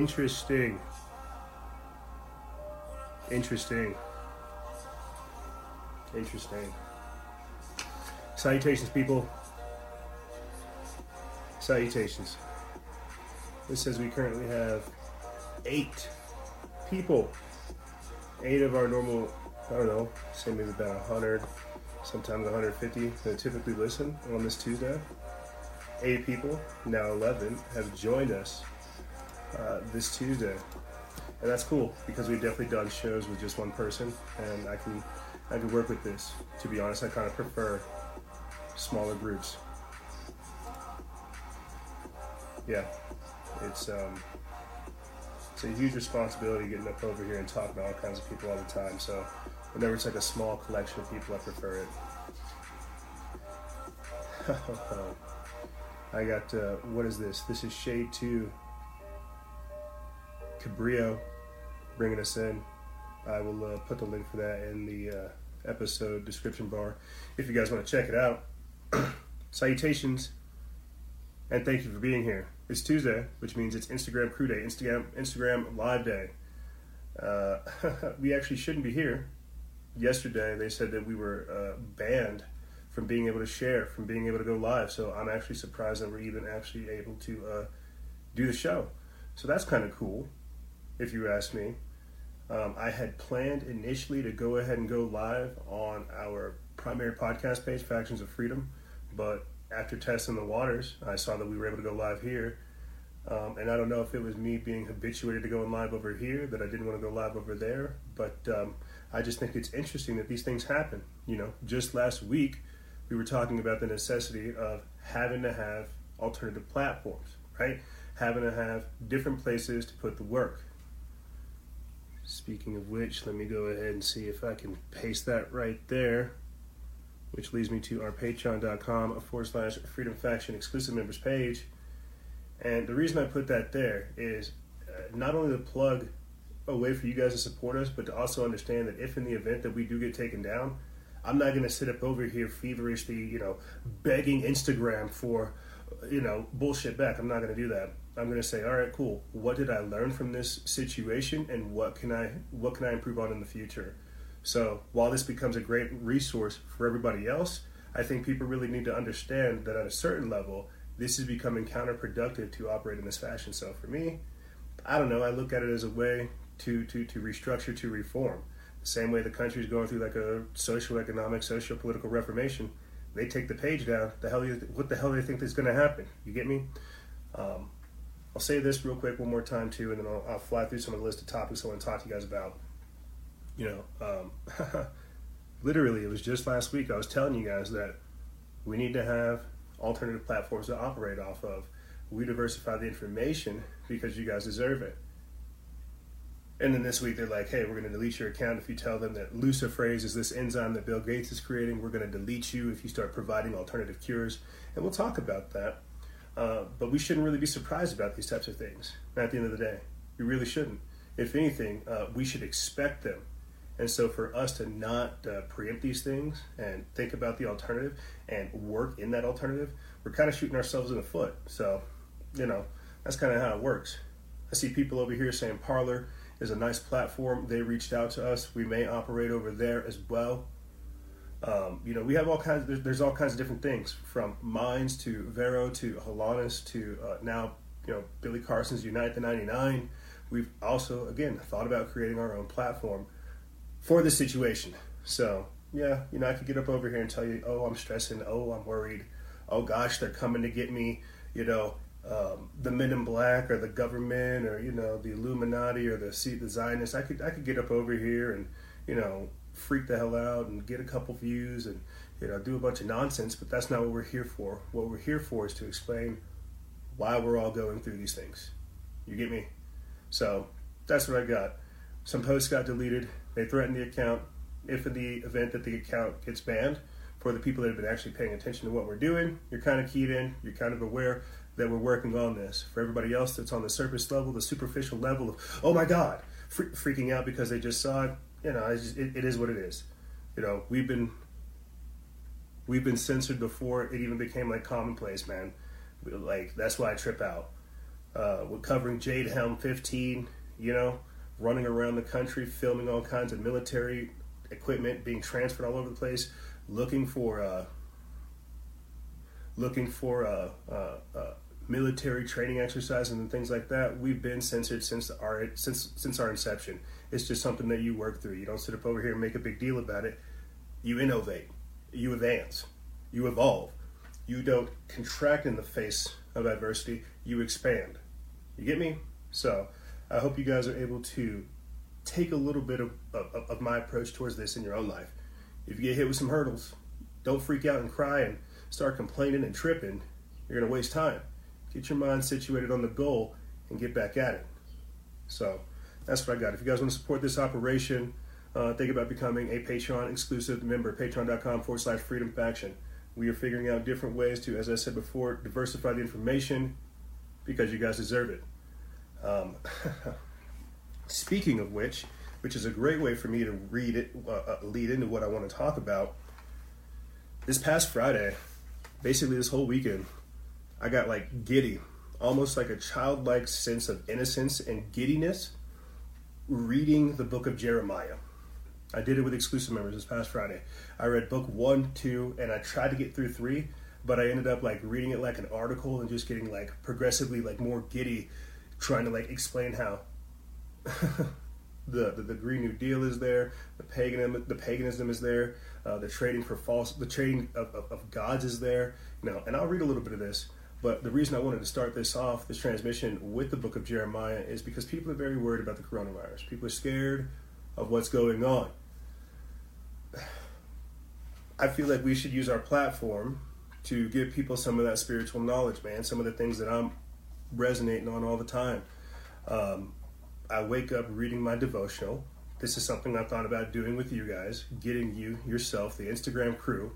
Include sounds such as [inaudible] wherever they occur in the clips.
Interesting. Interesting. Interesting. Salutations, people. Salutations. This says we currently have eight people. Eight of our normal, I don't know, say maybe about 100, sometimes 150 that typically listen on this Tuesday. Eight people, now 11, have joined us uh, this Tuesday. And that's cool because we've definitely done shows with just one person, and I can I can work with this. To be honest, I kind of prefer smaller groups. Yeah, it's um, it's a huge responsibility getting up over here and talking to all kinds of people all the time. So whenever it's like a small collection of people, I prefer it. [laughs] I got uh, what is this? This is Shade Two. Cabrillo bringing us in. I will uh, put the link for that in the uh, episode description bar if you guys want to check it out. [clears throat] Salutations and thank you for being here. It's Tuesday, which means it's Instagram Crew Day, Instagram Instagram Live Day. Uh, [laughs] we actually shouldn't be here. Yesterday, they said that we were uh, banned from being able to share, from being able to go live. So I'm actually surprised that we're even actually able to uh, do the show. So that's kind of cool, if you ask me. Um, I had planned initially to go ahead and go live on our primary podcast page, Factions of Freedom, but after testing the waters, I saw that we were able to go live here. Um, and I don't know if it was me being habituated to going live over here that I didn't want to go live over there, but um, I just think it's interesting that these things happen. You know, just last week we were talking about the necessity of having to have alternative platforms, right? Having to have different places to put the work. Speaking of which, let me go ahead and see if I can paste that right there, which leads me to our patreon.com forward slash freedom faction exclusive members page. And the reason I put that there is uh, not only to plug a way for you guys to support us, but to also understand that if in the event that we do get taken down, I'm not going to sit up over here feverishly, you know, begging Instagram for, you know, bullshit back. I'm not going to do that. I'm going to say, all right, cool. What did I learn from this situation, and what can I what can I improve on in the future? So while this becomes a great resource for everybody else, I think people really need to understand that at a certain level, this is becoming counterproductive to operate in this fashion. So for me, I don't know. I look at it as a way to to to restructure, to reform. The same way the country is going through like a social, economic, social, political reformation. They take the page down. The hell, you, what the hell do they think is going to happen? You get me? Um, I'll say this real quick one more time too, and then I'll, I'll, fly through some of the list of topics I want to talk to you guys about. You know, um, [laughs] literally, it was just last week I was telling you guys that we need to have alternative platforms to operate off of. We diversify the information because you guys deserve it. And then this week they're like, hey, we're going to delete your account if you tell them that Luciferase is this enzyme that Bill Gates is creating. We're going to delete you if you start providing alternative cures. And we'll talk about that. Uh, but we shouldn't really be surprised about these types of things at the end of the day. We really shouldn't. If anything, uh, we should expect them. And so for us to not uh, preempt these things and think about the alternative and work in that alternative, we're kind of shooting ourselves in the foot. So, you know, that's kind of how it works. I see people over here saying Parler is a nice platform. They reached out to us. We may operate over there as well. Um, you know, we have all kinds. There's, there's, all kinds of different things from Minds to Vero to Holonis to uh, now, you know, Billy Carson's Unite the 99. We've also, again, thought about creating our own platform for this situation. So, yeah, you know, I could get up over here and tell you, oh, I'm stressing. Oh, I'm worried. Oh, gosh, they're coming to get me. You know, um, the Men in Black or the government or you know the Illuminati or the the Zionists. I could I could get up over here and you know freak the hell out and get a couple views and you know do a bunch of nonsense. But that's not what we're here for. What we're here for is to explain why we're all going through these things. You get me? So that's what I got. Some posts got deleted. They threatened the account. If in the event that the account gets banned, for the people that have been actually paying attention to what we're doing, you're kind of keyed in. You're kind of aware that we're working on this. For everybody else that's on the surface level, the superficial level of, oh my God, freaking out because they just saw it, you know, just, it, it is what it is. You know, we've been we've been censored before it even became like commonplace, man. Like that's why I trip out. Uh, we're covering Jade Helm 15, you know, running around the country, filming all kinds of military equipment being transferred all over the place, looking for uh, looking for uh, uh, uh military training exercises and things like that. We've been censored since our since since our inception. It's just something that you work through. You don't sit up over here and make a big deal about it. You innovate, you advance, you evolve. You don't contract in the face of adversity. You expand. You get me? So I hope you guys are able to take a little bit of, of, of my approach towards this in your own life. If you get hit with some hurdles, don't freak out and cry and start complaining and tripping. You're going to waste time. Get your mind situated on the goal and get back at it. So that's what I got. If you guys want to support this operation, uh, think about becoming a Patreon exclusive member, patreon.com forward slash freedom faction. We are figuring out different ways to, as I said before, diversify the information because you guys deserve it. Um, [laughs] speaking of which, which is a great way for me to read it, uh, uh, lead into what I want to talk about. This past Friday, basically this whole weekend, I got like giddy, almost like a childlike sense of innocence and giddiness reading the book of Jeremiah. I did it with exclusive members this past Friday. I read book one, two, and I tried to get through three, but I ended up like reading it like an article and just getting like progressively like more giddy trying to like explain how [laughs] the, the, the Green New Deal is there, the paganism the paganism is there, uh, the trading for false the trading of, of, of, gods is there. You know, and I'll read a little bit of this. But the reason I wanted to start this off, this transmission with the book of Jeremiah, is because people are very worried about the coronavirus. People are scared of what's going on. I feel like we should use our platform to give people some of that spiritual knowledge, man. Some of the things that I'm resonating on all the time. Um, I wake up reading my devotional. This is something I thought about doing with you guys, getting you yourself, the Instagram crew,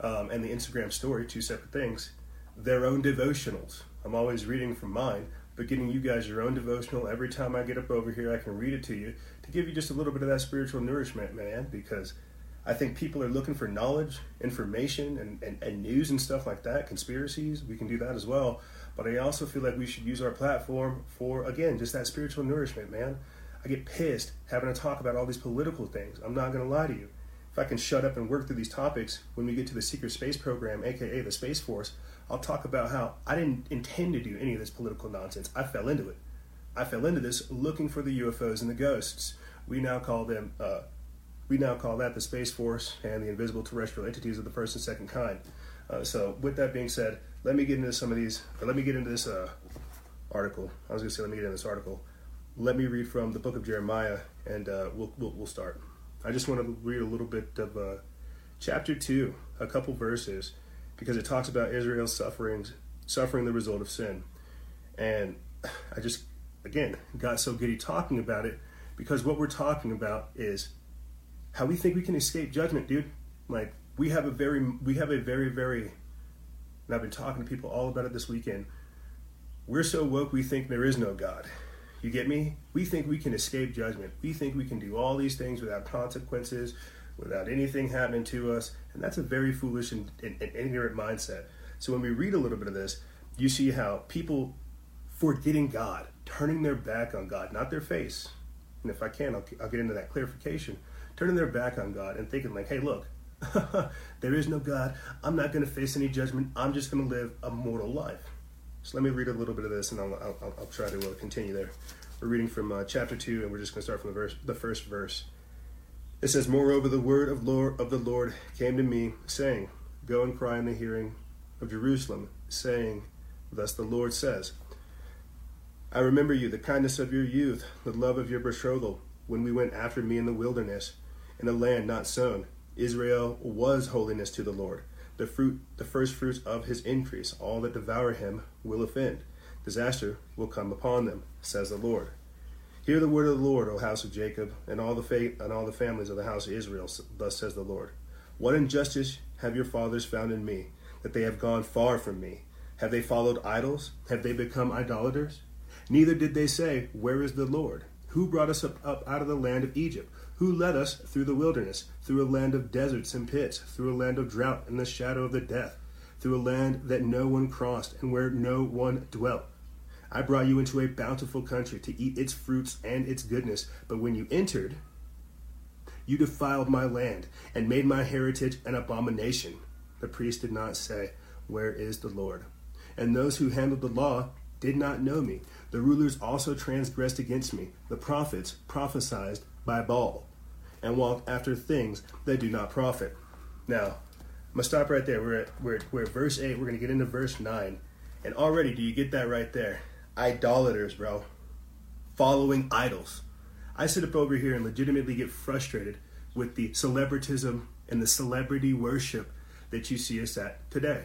um, and the Instagram story, two separate things, their own devotionals. I'm always reading from mine, but getting you guys your own devotional every time I get up over here, I can read it to you to give you just a little bit of that spiritual nourishment, man, because I think people are looking for knowledge, information, and, and, and news and stuff like that, conspiracies. We can do that as well. But I also feel like we should use our platform for, again, just that spiritual nourishment, man. I get pissed having to talk about all these political things. I'm not going to lie to you. If I can shut up and work through these topics when we get to the secret space program, aka the Space Force, I'll talk about how I didn't intend to do any of this political nonsense. I fell into it. I fell into this looking for the UFOs and the ghosts. We now call them, uh, we now call that the Space Force and the invisible terrestrial entities of the first and second kind. Uh, so, with that being said, let me get into some of these, or let me get into this uh, article. I was going to say, let me get into this article. Let me read from the book of Jeremiah, and uh, we'll, we'll, we'll, start. I just want to read a little bit of uh, chapter 2, a couple verses, because it talks about Israel's sufferings, suffering the result of sin. And I just, again, got so giddy talking about it because what we're talking about is how we think we can escape judgment, dude. Like, we have a very, we have a very, very and I've been talking to people all about it this weekend. We're so woke we think there is no God. You get me? We think we can escape judgment. We think we can do all these things without consequences, without anything happening to us. And that's a very foolish and, and, and ignorant mindset. So when we read a little bit of this, you see how people forgetting God, turning their back on God, not their face. And if I can, I'll, I'll get into that clarification. Turning their back on God and thinking, like, hey, look, [laughs] there is no God. I'm not going to face any judgment. I'm just going to live a mortal life. So let me read a little bit of this, and I'll, I'll, I'll try to uh, continue there. We're reading from uh, chapter two, and we're just going to start from the verse, the first verse. It says, "Moreover, the word of Lord of the Lord came to me, saying, Go and cry in the hearing of Jerusalem, saying, Thus the Lord says." I remember you, the kindness of your youth, the love of your betrothal, when we went after me in the wilderness, in a land not sown, Israel was holiness to the Lord, the fruit, the first fruits of his increase. All that devour him will offend. Disaster will come upon them, says the Lord. Hear the word of the Lord, O house of Jacob, and all the fa- and all the families of the house of Israel. Thus says the Lord. What injustice have your fathers found in me, that they have gone far from me? Have they followed idols? Have they become idolaters? Neither did they say, Where is the Lord? Who brought us up, up out of the land of Egypt? who led us through the wilderness, through a land of deserts and pits, through a land of drought and the shadow of the death, through a land that no one crossed and where no one dwelt. I brought you into a bountiful country to eat its fruits and its goodness. But when you entered, you defiled my land and made my heritage an abomination. The priest did not say, Where is the Lord? And those who handled the law did not know me. The rulers also transgressed against me. The prophets prophesied by Baal and walked after things that do not profit. Now, I'm going to stop right there. We're at, we're, we're at verse 8. We're going to get into verse 9. And already, do you get that right there? Idolaters, bro. Following idols. I sit up over here and legitimately get frustrated with the celebritism and the celebrity worship that you see us at today.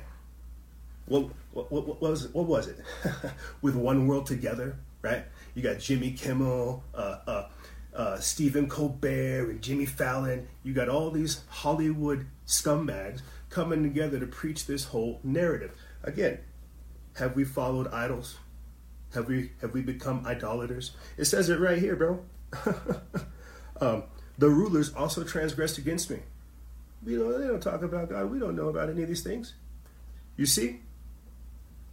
What, what, what, what was? What was it? [laughs] with One World Together, right? You got Jimmy Kimmel, uh, uh, uh, Stephen Colbert, and Jimmy Fallon. You got all these Hollywood scumbags coming together to preach this whole narrative. Again, have we followed idols? Have we have we become idolaters? It says it right here, bro. [laughs] um, the rulers also transgressed against me. We don't, they don't talk about God. We don't know about any of these things. You see?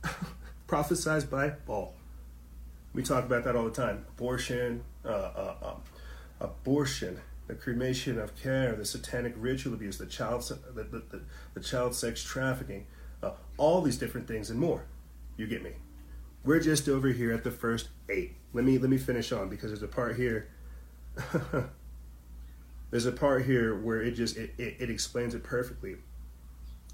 [laughs] Prophesied by Baal. We talk about that all the time. Abortion, uh, uh, um, abortion, the cremation of care, the satanic ritual abuse, the child, the, the, the, the child sex trafficking, uh, all these different things and more. You get me? We're just over here at the first eight. Let me let me finish on because there's a part here. [laughs] there's a part here where it just it, it, it explains it perfectly.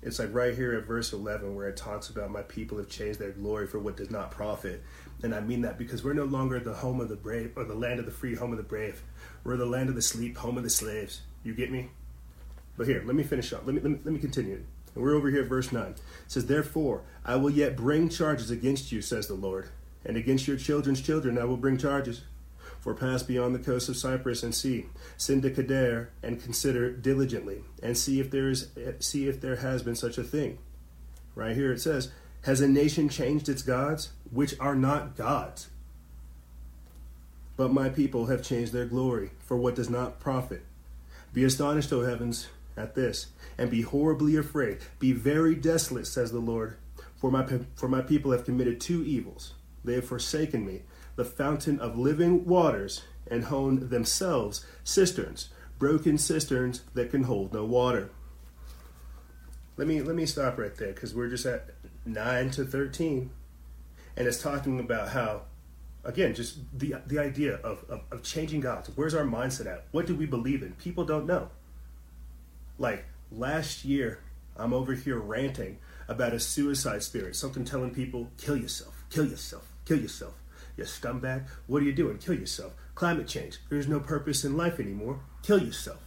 It's like right here at verse 11 where it talks about my people have changed their glory for what does not profit. And I mean that because we're no longer the home of the brave or the land of the free, home of the brave. We're the land of the sleep, home of the slaves. You get me? But here, let me finish up. Let me, let me, let me continue. And we're over here at verse 9. It says, Therefore, I will yet bring charges against you, says the Lord, and against your children's children I will bring charges. For pass beyond the coast of Cyprus and see, send to Kedar and consider diligently, and see if there is see if there has been such a thing. Right here it says, Has a nation changed its gods, which are not gods? But my people have changed their glory for what does not profit. Be astonished, O heavens, at this, and be horribly afraid. Be very desolate, says the Lord, for my, for my people have committed two evils. They have forsaken me, the fountain of living waters, and honed themselves cisterns, broken cisterns that can hold no water. Let me let me stop right there because we're just at nine to thirteen, and it's talking about how, again, just the the idea of, of, of changing gods. Where's our mindset at? What do we believe in? People don't know. Like last year, I'm over here ranting about a suicide spirit, something telling people, kill yourself, kill yourself, kill yourself. You scumbag, what are you doing? Kill yourself. Climate change, there's no purpose in life anymore. Kill yourself.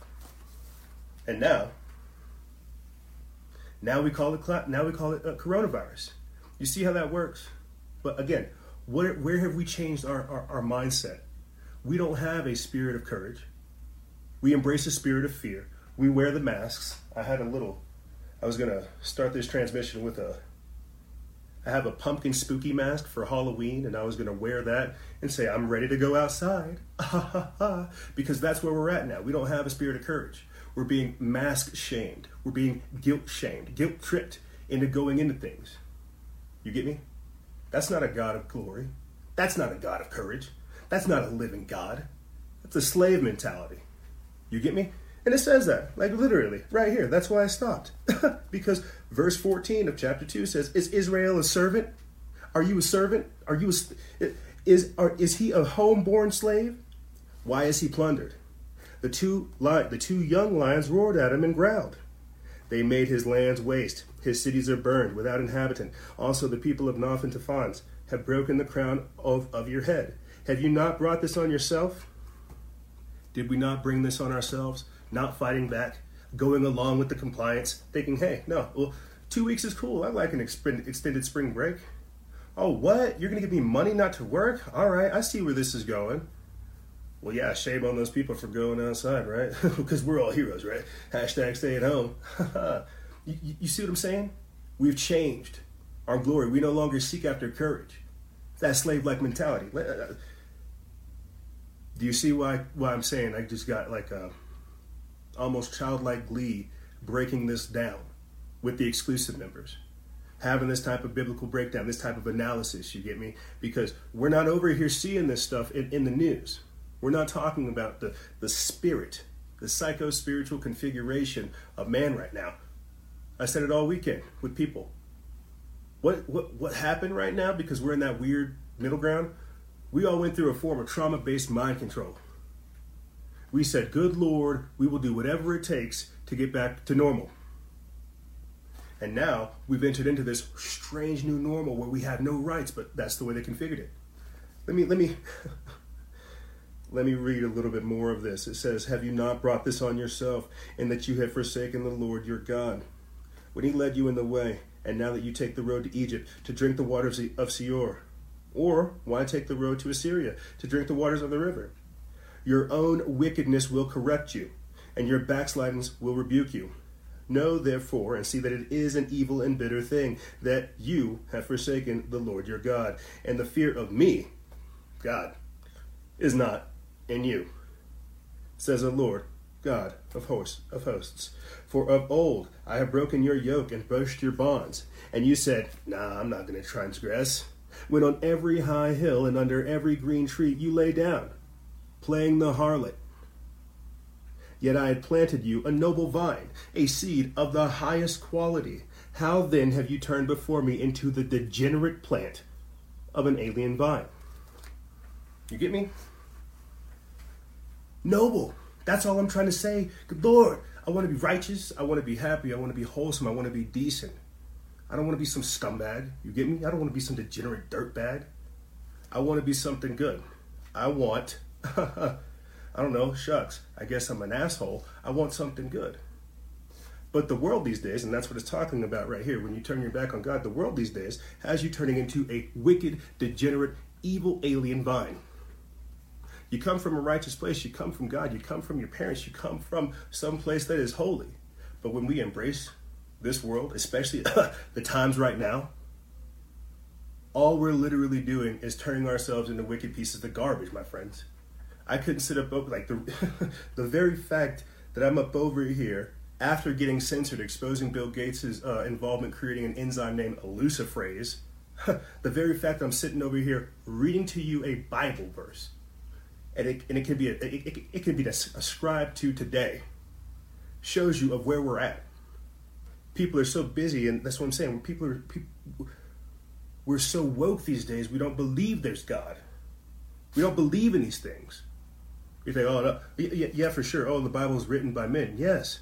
And now, now we call it now we call it uh, coronavirus. You see how that works? But again, where, where have we changed our, our, our mindset? We don't have a spirit of courage. We embrace a spirit of fear. We wear the masks. I had a little I was gonna start this transmission with a. I have a pumpkin spooky mask for Halloween, and I was gonna wear that and say I'm ready to go outside, [laughs] because that's where we're at now. We don't have a spirit of courage. We're being mask shamed. We're being guilt shamed, guilt tripped into going into things. You get me? That's not a God of glory. That's not a God of courage. That's not a living God. That's a slave mentality. You get me? And it says that, like literally, right here. That's why I stopped. [laughs] because verse 14 of chapter 2 says, Is Israel a servant? Are you a servant? Are you a, is, are, is he a homeborn slave? Why is he plundered? The two, the two young lions roared at him and growled. They made his lands waste. His cities are burned without inhabitant. Also, the people of Noph and Tahpanhes have broken the crown of, of your head. Have you not brought this on yourself? Did we not bring this on ourselves? Not fighting back, going along with the compliance, thinking, hey, no, well, two weeks is cool. I like an extended spring break. Oh, what? You're going to give me money not to work? All right, I see where this is going. Well, yeah, shame on those people for going outside, right? [laughs] because we're all heroes, right? Hashtag stay at home. [laughs] you, you see what I'm saying? We've changed our glory. We no longer seek after courage. That slave like mentality. Uh, do you see why, why I'm saying I just got like a almost childlike glee breaking this down with the exclusive members. having this type of biblical breakdown, this type of analysis. You get me? Because we're not over here seeing this stuff in, in the news. We're not talking about the, the spirit, the psycho spiritual configuration of man right now. I said it all weekend with people. What, what, what happened right now, because we're in that weird middle ground, we all went through a form of trauma based mind control. We said, Good Lord, we will do whatever it takes to get back to normal. And now we've entered into this strange new normal where we have no rights, but that's the way they configured it. Let me let me [laughs] let me read a little bit more of this. It says, Have you not brought this on yourself, and that you have forsaken the Lord your God? When he led you in the way, and now that you take the road to Egypt to drink the waters of Sihor? Or why take the road to Assyria to drink the waters of the river? Your own wickedness will correct you, and your backslidings will rebuke you. Know therefore and see that it is an evil and bitter thing that you have forsaken the Lord your God, and the fear of me, God, is not in you, says the Lord God of hosts of hosts. For of old I have broken your yoke and burst your bonds, and you said, Nah, I'm not going to transgress. When on every high hill and under every green tree you lay down, playing the harlot Yet I had planted you a noble vine, a seed of the highest quality. How then have you turned before me into the degenerate plant of an alien vine? You get me? Noble. That's all I'm trying to say. Good Lord, I want to be righteous. I want to be happy. I want to be wholesome. I want to be decent. I don't want to be some scumbag. You get me? I don't want to be some degenerate dirtbag. I want to be something good. I want [laughs] I don't know, shucks, I guess I'm an asshole. I want something good. But the world these days, and that's what it's talking about right here, when you turn your back on God, the world these days has you turning into a wicked, degenerate, evil alien vine. You come from a righteous place, you come from God, you come from your parents, you come from some place that is holy. But when we embrace this world, especially [coughs] the times right now, all we're literally doing is turning ourselves into wicked pieces of garbage, my friends. I couldn't sit up over like the [laughs] the very fact that I'm up over here after getting censored, exposing Bill Gates' uh, involvement creating an enzyme named Elusifrase, [laughs] the very fact that I'm sitting over here reading to you a Bible verse, and it, and it can be a, it, it, it can be ascribed to today, shows you of where we're at. People are so busy, and that's what I'm saying. People are people, we're so woke these days. We don't believe there's God. We don't believe in these things. You think, oh, no. yeah, yeah, for sure. Oh, the Bible is written by men. Yes,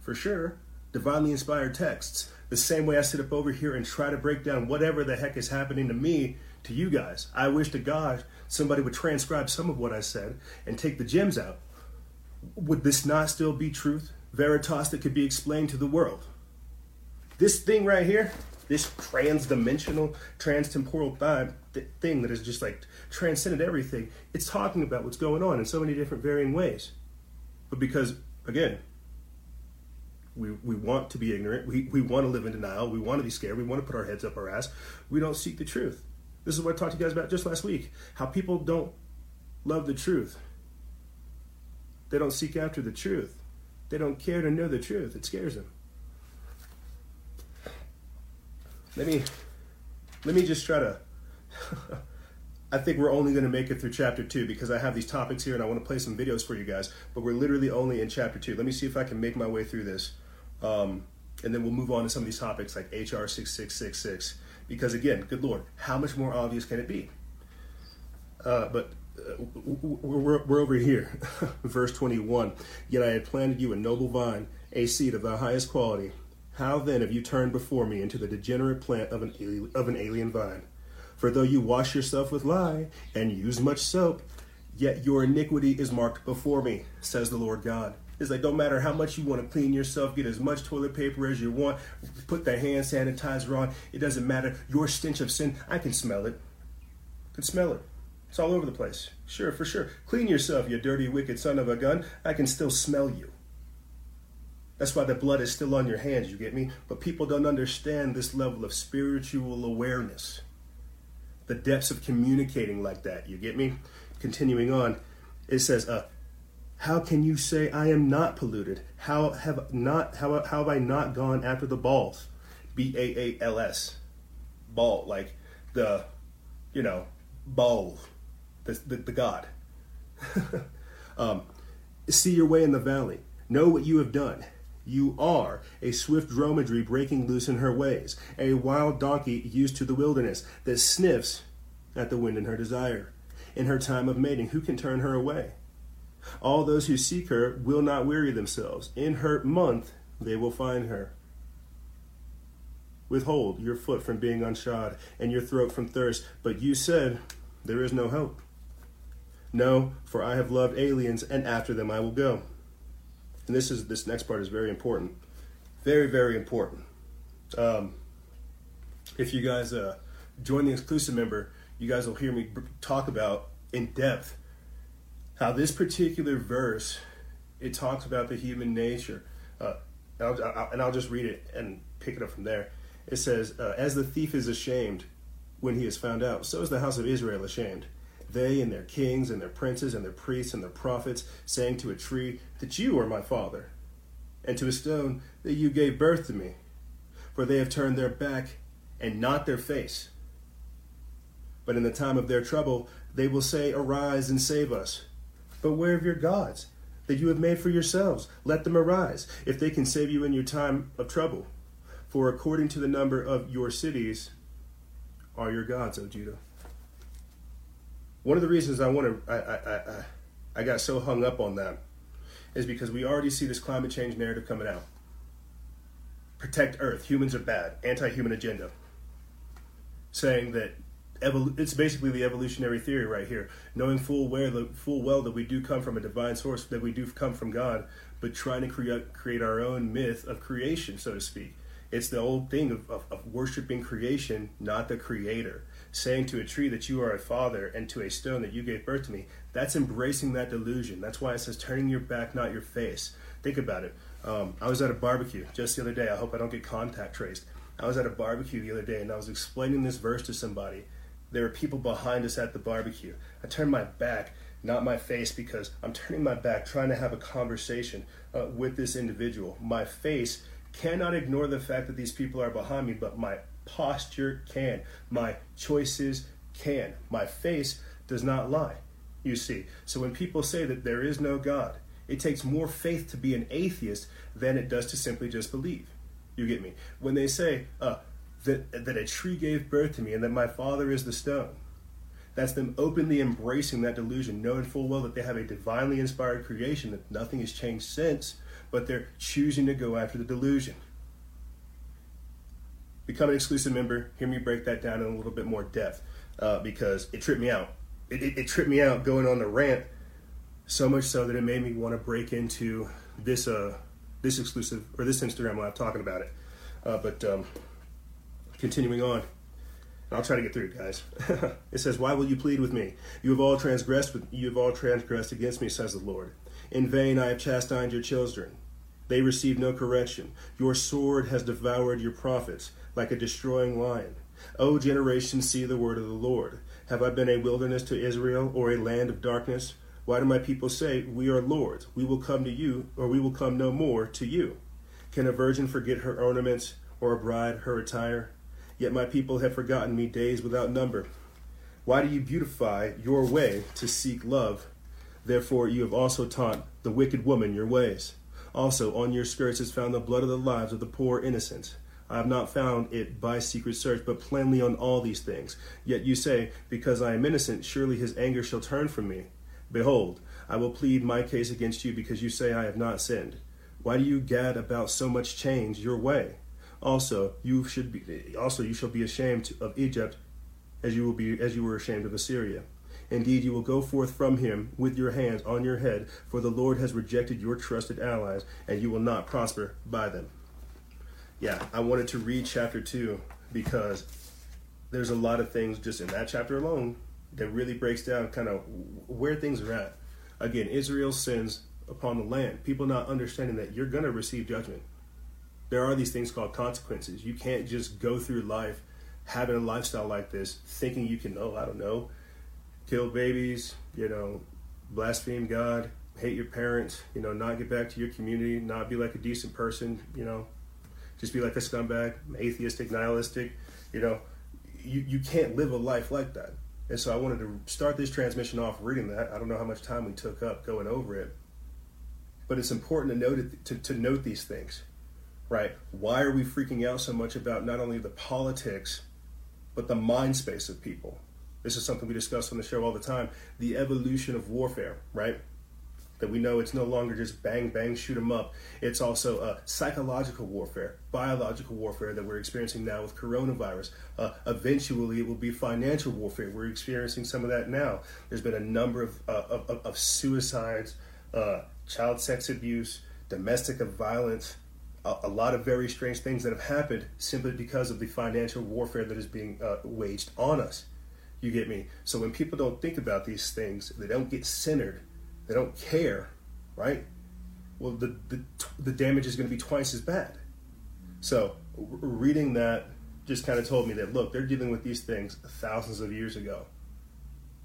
for sure. Divinely inspired texts. The same way I sit up over here and try to break down whatever the heck is happening to me to you guys. I wish to God somebody would transcribe some of what I said and take the gems out. Would this not still be truth? Veritas that could be explained to the world. This thing right here, this trans-dimensional, trans-temporal thing that is just like transcended everything. It's talking about what's going on in so many different varying ways. But because, again, we, we want to be ignorant, we, we want to live in denial, we want to be scared, we want to put our heads up our ass, we don't seek the truth. This is what I talked to you guys about just last week how people don't love the truth. They don't seek after the truth. They don't care to know the truth. It scares them. Let me let me just try to [laughs] I think we're only going to make it through chapter two because I have these topics here and I want to play some videos for you guys. But we're literally only in chapter two. Let me see if I can make my way through this. Um, and then we'll move on to some of these topics like HR 6666. Because again, good Lord, how much more obvious can it be? Uh, but uh, we're, we're over here, [laughs] verse 21. Yet I had planted you a noble vine, a seed of the highest quality. How then have you turned before me into the degenerate plant of an, of an alien vine? For though you wash yourself with lye and use much soap, yet your iniquity is marked before me, says the Lord God. It's like, don't matter how much you want to clean yourself, get as much toilet paper as you want, put the hand sanitizer on. It doesn't matter. Your stench of sin, I can smell it. I can smell it. It's all over the place. Sure, for sure. Clean yourself, you dirty, wicked son of a gun. I can still smell you. That's why the blood is still on your hands, you get me? But people don't understand this level of spiritual awareness, the depths of communicating like that, you get me? Continuing on, it says, uh, how can you say I am not polluted? How have not how, how have I not gone after the Baals? B A A L S. Baal, like the, you know, Baal, the, the, the God. [laughs] um, see your way in the valley. Know what you have done. You are a swift dromedary breaking loose in her ways, a wild donkey used to the wilderness that sniffs at the wind in her desire. In her time of mating, who can turn her away? All those who seek her will not weary themselves. In her month, they will find her. Withhold your foot from being unshod and your throat from thirst. But you said, There is no hope. No, for I have loved aliens, and after them I will go. And this is this next part is very important, very very important. Um, if you guys uh, join the exclusive member, you guys will hear me talk about in depth how this particular verse it talks about the human nature. Uh, and, I'll, and I'll just read it and pick it up from there. It says, uh, As the thief is ashamed when he is found out, so is the house of Israel ashamed. They and their kings and their princes and their priests and their prophets, saying to a tree, That you are my father, and to a stone, That you gave birth to me. For they have turned their back and not their face. But in the time of their trouble, they will say, Arise and save us. But where are your gods that you have made for yourselves? Let them arise, if they can save you in your time of trouble. For according to the number of your cities are your gods, O Judah. One of the reasons I want to, I, I, I, I got so hung up on that is because we already see this climate change narrative coming out. Protect Earth, humans are bad, anti human agenda. Saying that evol- it's basically the evolutionary theory right here, knowing full well, full well that we do come from a divine source, that we do come from God, but trying to create, create our own myth of creation, so to speak it's the old thing of, of, of, worshiping creation, not the creator. Saying to a tree that you are a father and to a stone that you gave birth to me, that's embracing that delusion. That's why it says turning your back, not your face. Think about it. Um, I was at a barbecue just the other day. I hope I don't get contact traced. I was at a barbecue the other day and I was explaining this verse to somebody. There were people behind us at the barbecue. I turned my back, not my face, because I'm turning my back trying to have a conversation uh, with this individual. My face cannot ignore the fact that these people are behind me, but my posture can. My choices can. My face does not lie, you see. So when people say that there is no God, it takes more faith to be an atheist than it does to simply just believe. You get me? When they say uh, that, that a tree gave birth to me and that my father is the stone, that's them openly embracing that delusion, knowing full well that they have a divinely inspired creation, that nothing has changed since, but they're choosing to go after the delusion. Become an exclusive member. Hear me break that down in a little bit more depth uh, because it tripped me out. It, it, it, tripped me out going on the rant so much so that it made me want to break into this uh, this exclusive or this Instagram live talking about it. Uh, but um, continuing on. I'll try to get through it, guys. [laughs] it says, "Why will you plead with me? You have all transgressed. With, you have all transgressed against me," says the Lord. In vain I have chastised your children. They receive no correction. Your sword has devoured your prophets like a destroying lion. O generation, see the word of the Lord. Have I been a wilderness to Israel or a land of darkness? Why do my people say, We are lords, we will come to you, or we will come no more to you? Can a virgin forget her ornaments, or a bride her attire? Yet my people have forgotten me days without number. Why do you beautify your way to seek love? Therefore you have also taught the wicked woman your ways. Also, on your skirts is found the blood of the lives of the poor innocent. I have not found it by secret search, but plainly on all these things. Yet you say, Because I am innocent, surely his anger shall turn from me. Behold, I will plead my case against you, because you say I have not sinned. Why do you gad about so much change your way? Also, you should be also you shall be ashamed of Egypt, as you will be as you were ashamed of Assyria. Indeed, you will go forth from him with your hands on your head, for the Lord has rejected your trusted allies, and you will not prosper by them. Yeah, I wanted to read chapter 2 because there's a lot of things just in that chapter alone that really breaks down kind of where things are at. Again, Israel sins upon the land, people not understanding that you're going to receive judgment. There are these things called consequences. You can't just go through life having a lifestyle like this thinking you can, oh, I don't know, kill babies, you know, blaspheme God, hate your parents, you know, not get back to your community, not be like a decent person, you know, just be like a scumbag, atheistic, nihilistic. You know, you, you can't live a life like that. And so I wanted to start this transmission off reading that. I don't know how much time we took up going over it, but it's important to note it, to, to note these things, right? Why are we freaking out so much about not only the politics, but the mind space of people? This is something we discuss on the show all the time. The evolution of warfare, right? That we know it's no longer just bang bang shoot 'em up. It's also a psychological warfare biological warfare that we're experiencing now with coronavirus. Uh, eventually it will be financial warfare. We're experiencing some of that now. There's been a number of, uh, of, of, suicides uh, child sex abuse domestic violence a, a, lot of very strange things that have happened simply because of the financial warfare that is being uh, waged on us. You get me? So when people don't think about these things they don't get centered they don't care, right? Well, the, the, the damage is going to be twice as bad. So, reading that just kind of told me that look, they're dealing with these things thousands of years ago.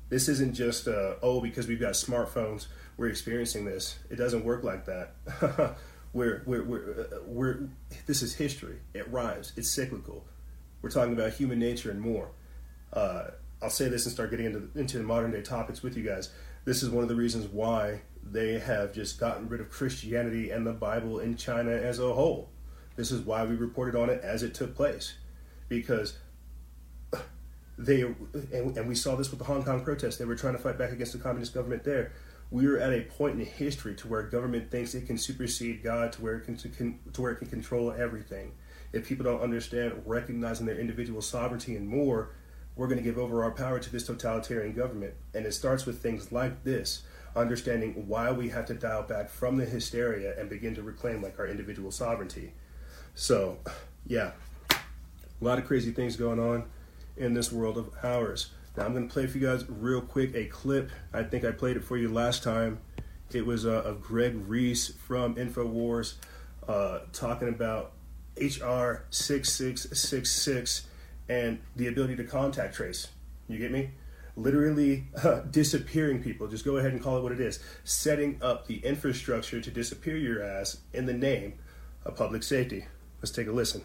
This isn't just, uh, oh, because we've got smartphones, we're experiencing this. It doesn't work like that. [laughs] we're, we're, we're, uh, we're, this is history. It rhymes, it's cyclical. We're talking about human nature and more. Uh, I'll say this and start getting into, into the modern day topics with you guys this is one of the reasons why they have just gotten rid of Christianity and the Bible in China as a whole. This is why we reported on it as it took place. Because they, and, we saw this with the Hong Kong protests, they were trying to fight back against the communist government there. We are at a point in history to where government thinks it can supersede God to where it can, to where it can control everything. If people don't understand recognizing their individual sovereignty and more, we're going to give over our power to this totalitarian government. And it starts with things like this understanding why we have to dial back from the hysteria and begin to reclaim like our individual sovereignty. So, yeah, a lot of crazy things going on in this world of ours. Now, I'm going to play for you guys real quick a clip. I think I played it for you last time. It was uh, of Greg Reese from InfoWars uh, talking about HR 6666 and the ability to contact trace. You get me? Literally [laughs] uh, disappearing people. Just go ahead and call it what it is. Setting up the infrastructure to disappear your ass in the name of public safety. Let's take a listen.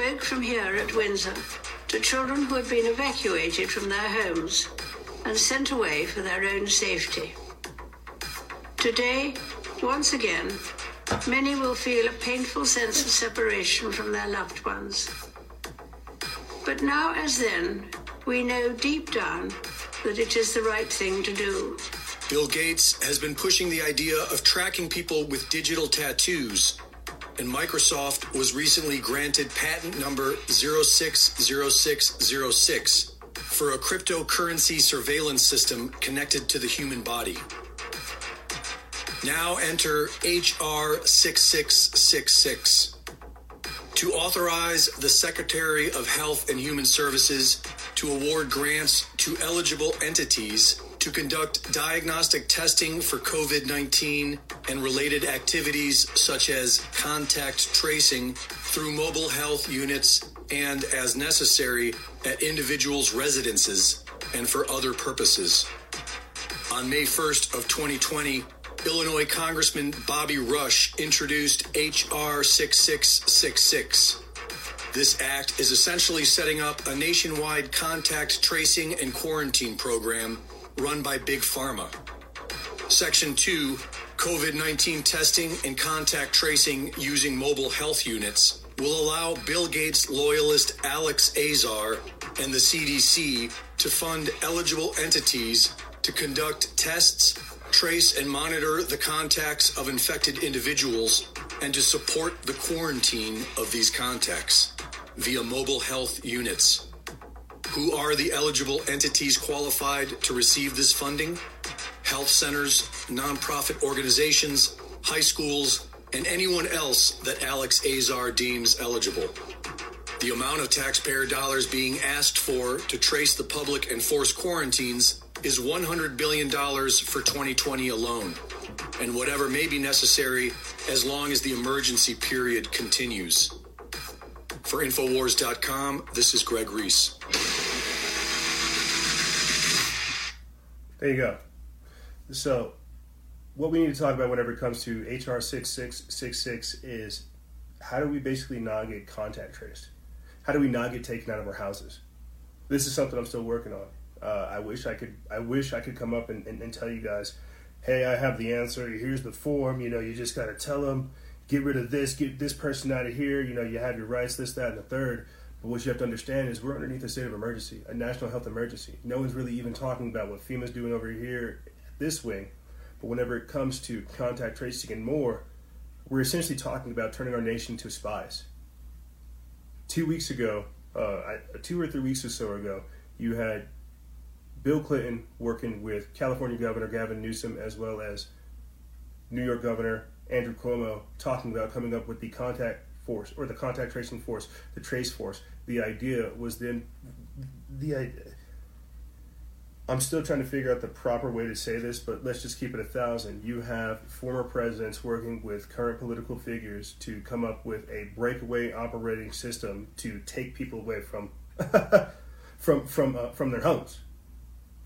Spoke from here at Windsor to children who had been evacuated from their homes and sent away for their own safety. Today, once again, many will feel a painful sense of separation from their loved ones. But now, as then, we know deep down that it is the right thing to do. Bill Gates has been pushing the idea of tracking people with digital tattoos and Microsoft was recently granted patent number 060606 for a cryptocurrency surveillance system connected to the human body. Now enter HR 6666 to authorize the Secretary of Health and Human Services to award grants to eligible entities to conduct diagnostic testing for COVID 19 and related activities such as contact tracing through mobile health units and, as necessary, at individuals' residences and for other purposes. On May 1st of 2020, Illinois Congressman Bobby Rush introduced H.R. 6666. This act is essentially setting up a nationwide contact tracing and quarantine program run by Big Pharma. Section 2 COVID 19 testing and contact tracing using mobile health units will allow Bill Gates loyalist Alex Azar and the CDC to fund eligible entities to conduct tests, trace and monitor the contacts of infected individuals, and to support the quarantine of these contacts via mobile health units. Who are the eligible entities qualified to receive this funding? health centers, nonprofit organizations, high schools, and anyone else that Alex Azar deems eligible. The amount of taxpayer dollars being asked for to trace the public and force quarantines is $100 billion for 2020 alone, and whatever may be necessary as long as the emergency period continues. For Infowars.com, this is Greg Reese. There you go. So, what we need to talk about whenever it comes to HR 6666 is how do we basically not get contact traced? How do we not get taken out of our houses? This is something I'm still working on. Uh, I wish I could. I wish I could come up and, and, and, tell you guys, hey, I have the answer. Here's the form. You know, you just gotta tell them, get rid of this, get this person out of here. You know, you have your rights, this, that, and the third. But what you have to understand is we're underneath a state of emergency, a national health emergency. No one's really even talking about what FEMA's doing over here, this wing. But whenever it comes to contact tracing and more, we're essentially talking about turning our nation to spies. Two weeks ago, uh, two or three weeks or so ago, you had Bill Clinton working with California Governor Gavin Newsom as well as New York Governor Andrew Cuomo talking about coming up with the contact force or the contact tracing force, the trace force. The idea was then the idea. I'm still trying to figure out the proper way to say this, but let's just keep it a thousand. You have former presidents working with current political figures to come up with a breakaway operating system to take people away from [laughs] from from uh, from their homes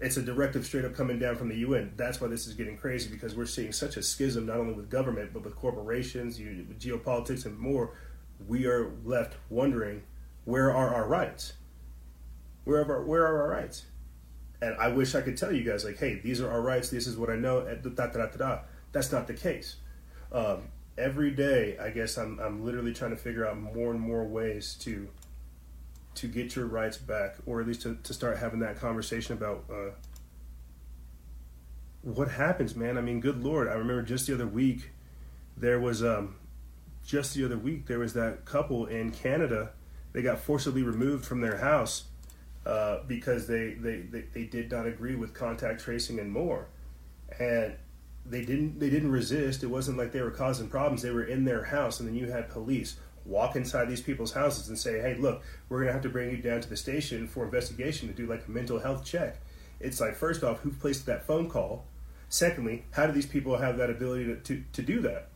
it's a directive straight up coming down from the UN. That's why this is getting crazy because we're seeing such a schism not only with government but with corporations, you, with geopolitics, and more. We are left wondering where are our rights? Where are our, where are our rights? And I wish I could tell you guys like, hey, these are our rights. This is what I know. Da, da, da, da, da. That's not the case. Um, every day, I guess I'm I'm literally trying to figure out more and more ways to to get your rights back, or at least to, to start having that conversation about uh, what happens, man. I mean, good lord, I remember just the other week there was um, just the other week there was that couple in Canada. They got forcibly removed from their house uh, because they, they, they, they did not agree with contact tracing and more, and they didn't they didn't resist. It wasn't like they were causing problems. They were in their house, and then you had police walk inside these people's houses and say, hey, look, we're going to have to bring you down to the station for investigation to do like a mental health check. It's like, first off, who placed that phone call? Secondly, how do these people have that ability to, to, to do that?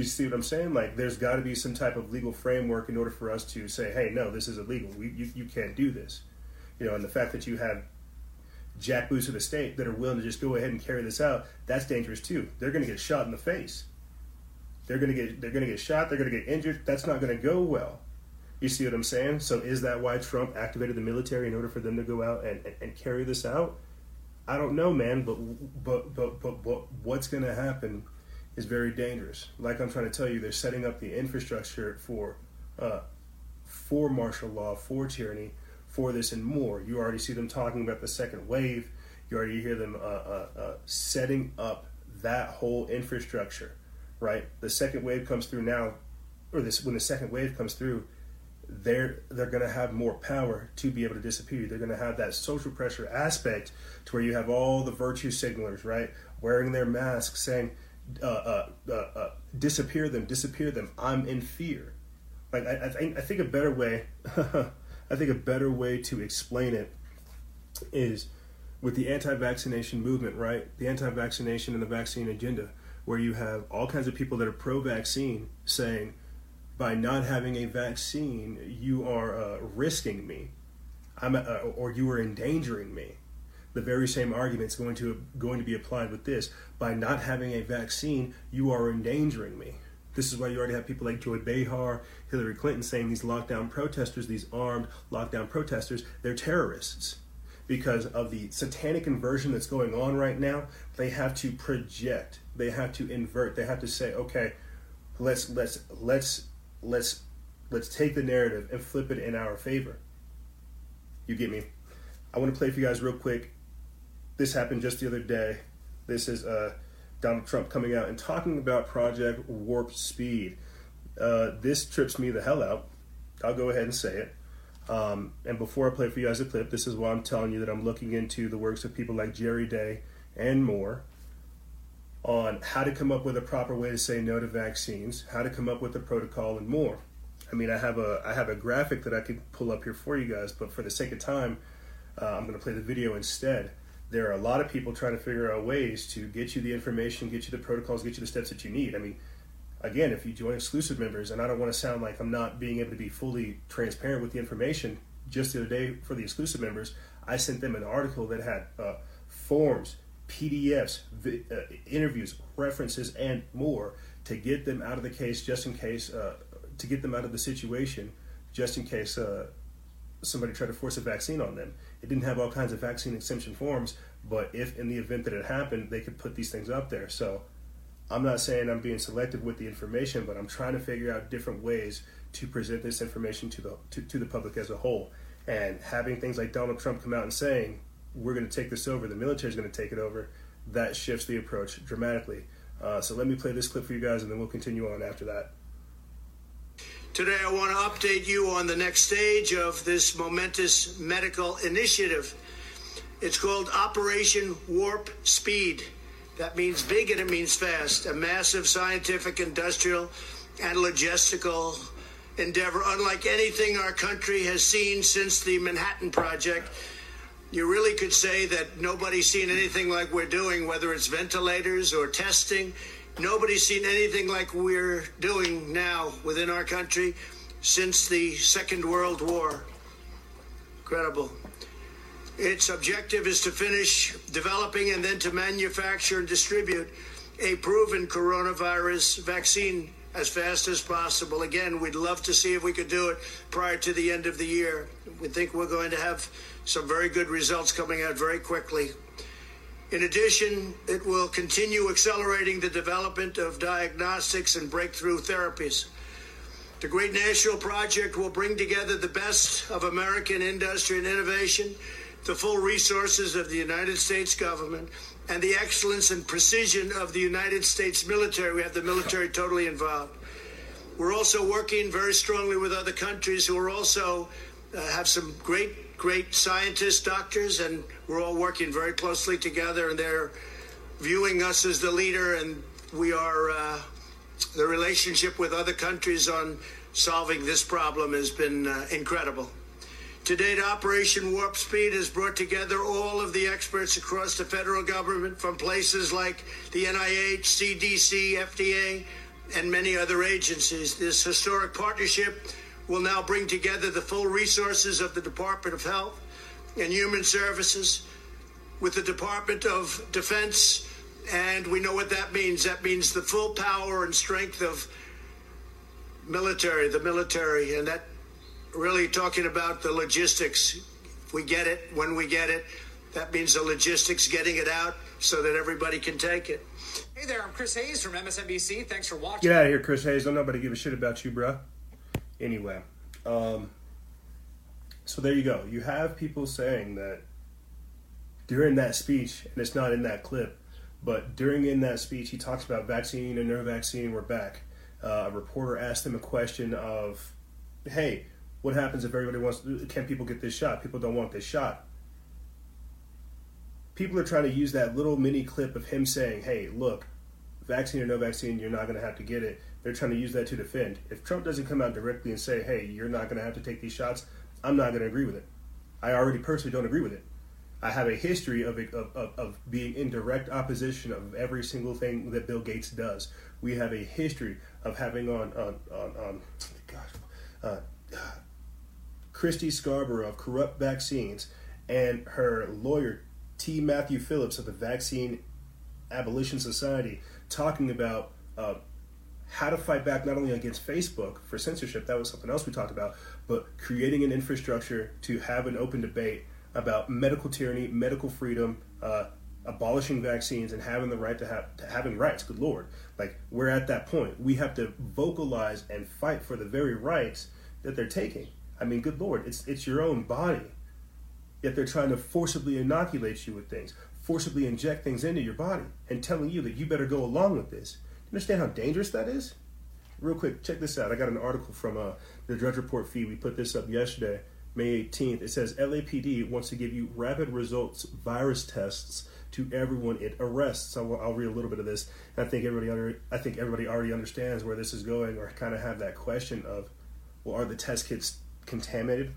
You see what I'm saying? Like, there's got to be some type of legal framework in order for us to say, hey, no, this is illegal. We, you, you can't do this. You know, and the fact that you have jackboos of the state that are willing to just go ahead and carry this out, that's dangerous too. They're going to get shot in the face they're gonna get they're gonna get shot. They're gonna get injured. That's not gonna go well. You see what I'm saying? So is that why Trump activated the military in order for them to go out and, and, and carry this out? I don't know, man. But but but but, but what's gonna happen is very dangerous. Like I'm trying to tell you, they're setting up the infrastructure for uh, for martial law, for tyranny, for this and more. You already see them talking about the second wave. You already hear them uh, uh, uh setting up that whole infrastructure right? The second wave comes through now, or this when the second wave comes through, they're they're going to have more power to be able to disappear. They're going to have that social pressure aspect to where you have all the virtue signalers, right, wearing their masks, saying, uh, uh, uh, uh "Disappear them, disappear them. I'm in fear." Like I, I think I think a better way, [laughs] I think a better way to explain it is with the anti-vaccination movement, right? The anti-vaccination and the vaccine agenda where you have all kinds of people that are pro vaccine saying, by not having a vaccine, you are uh, risking me, I'm, uh, or you are endangering me. The very same argument is going to going to be applied with this. By not having a vaccine, you are endangering me. This is why you already have people like Joy Behar, Hillary Clinton saying these lockdown protesters, these armed lockdown protesters, they're terrorists because of the satanic inversion that's going on right now. They have to project they have to invert. They have to say, okay, let's let's let's let's let's take the narrative and flip it in our favor. You get me? I want to play for you guys real quick. This happened just the other day. This is uh, Donald Trump coming out and talking about Project Warp Speed. Uh, this trips me the hell out. I'll go ahead and say it. Um, and before I play for you guys a clip, this is why I'm telling you that I'm looking into the works of people like Jerry Day and more on how to come up with a proper way to say no to vaccines, how to come up with a protocol, and more. I mean, I have a I have a graphic that I could pull up here for you guys, but for the sake of time, uh, I'm going to play the video instead. There are a lot of people trying to figure out ways to get you the information, get you the protocols, get you the steps that you need. I mean, again, if you join exclusive members, and I don't want to sound like I'm not being able to be fully transparent with the information, just the other day for the exclusive members, I sent them an article that had uh, forms, PDFs, vi- uh, interviews, references, and more to get them out of the case just in case, uh, to get them out of the situation just in case uh, somebody tried to force a vaccine on them. It didn't have all kinds of vaccine exemption forms, but if in the event that it happened, they could put these things up there. So I'm not saying I'm being selective with the information, but I'm trying to figure out different ways to present this information to the to, to the public as a whole. And having things like Donald Trump come out and saying we're going to take this over, the military is going to take it over, that shifts the approach dramatically. Uh, so let me play this clip for you guys, and then we'll continue on after that. Today, I want to update you on the next stage of this momentous medical initiative. It's called Operation Warp Speed. That means big and it means fast. A massive scientific, industrial, and logistical endeavor, unlike anything our country has seen since the Manhattan Project. You really could say that nobody's seen anything like we're doing, whether it's ventilators or testing. Nobody's seen anything like we're doing now within our country since the Second World War. Incredible. Its objective is to finish developing and then to manufacture and distribute a proven coronavirus vaccine as fast as possible. Again, we'd love to see if we could do it prior to the end of the year. We think we're going to have some very good results coming out very quickly. In addition, it will continue accelerating the development of diagnostics and breakthrough therapies. The Great National Project will bring together the best of American industry and innovation the full resources of the United States government, and the excellence and precision of the United States military. We have the military totally involved. We're also working very strongly with other countries who are also uh, have some great, great scientists, doctors, and we're all working very closely together. And they're viewing us as the leader, and we are uh, the relationship with other countries on solving this problem has been uh, incredible. To date, Operation Warp Speed has brought together all of the experts across the federal government from places like the NIH, CDC, FDA, and many other agencies. This historic partnership will now bring together the full resources of the Department of Health and Human Services with the Department of Defense. And we know what that means. That means the full power and strength of military, the military, and that really talking about the logistics. If we get it, when we get it, that means the logistics, getting it out so that everybody can take it. Hey there, I'm Chris Hayes from MSNBC. Thanks for watching. Get out of here, Chris Hayes. Don't nobody give a shit about you, bruh. Anyway, um, so there you go. You have people saying that during that speech, and it's not in that clip, but during in that speech, he talks about vaccine and no vaccine. We're back. Uh, a reporter asked him a question of, "Hey, what happens if everybody wants? Can people get this shot? People don't want this shot." People are trying to use that little mini clip of him saying, "Hey, look, vaccine or no vaccine, you're not going to have to get it." They're trying to use that to defend. If Trump doesn't come out directly and say, "Hey, you're not going to have to take these shots," I'm not going to agree with it. I already personally don't agree with it. I have a history of, of, of, of, being in direct opposition of every single thing that Bill Gates does. We have a history of having on, on, on, on gosh, uh, Christy Scarborough of Corrupt Vaccines and her lawyer, T. Matthew Phillips of the Vaccine Abolition Society, talking about uh, how to fight back not only against Facebook for censorship, that was something else we talked about, but creating an infrastructure to have an open debate about medical tyranny, medical freedom, uh, abolishing vaccines, and having the right to have to having rights. Good lord, like we're at that point. We have to vocalize and fight for the very rights that they're taking. I mean, good lord, it's it's your own body. Yet they're trying to forcibly inoculate you with things, forcibly inject things into your body, and telling you that you better go along with this. You understand how dangerous that is? Real quick, check this out. I got an article from uh, the Drudge Report feed. We put this up yesterday. May 18th, it says LAPD wants to give you rapid results virus tests to everyone it arrests. So I'll, I'll read a little bit of this. I think everybody under, I think everybody already understands where this is going, or kind of have that question of, well, are the test kits contaminated?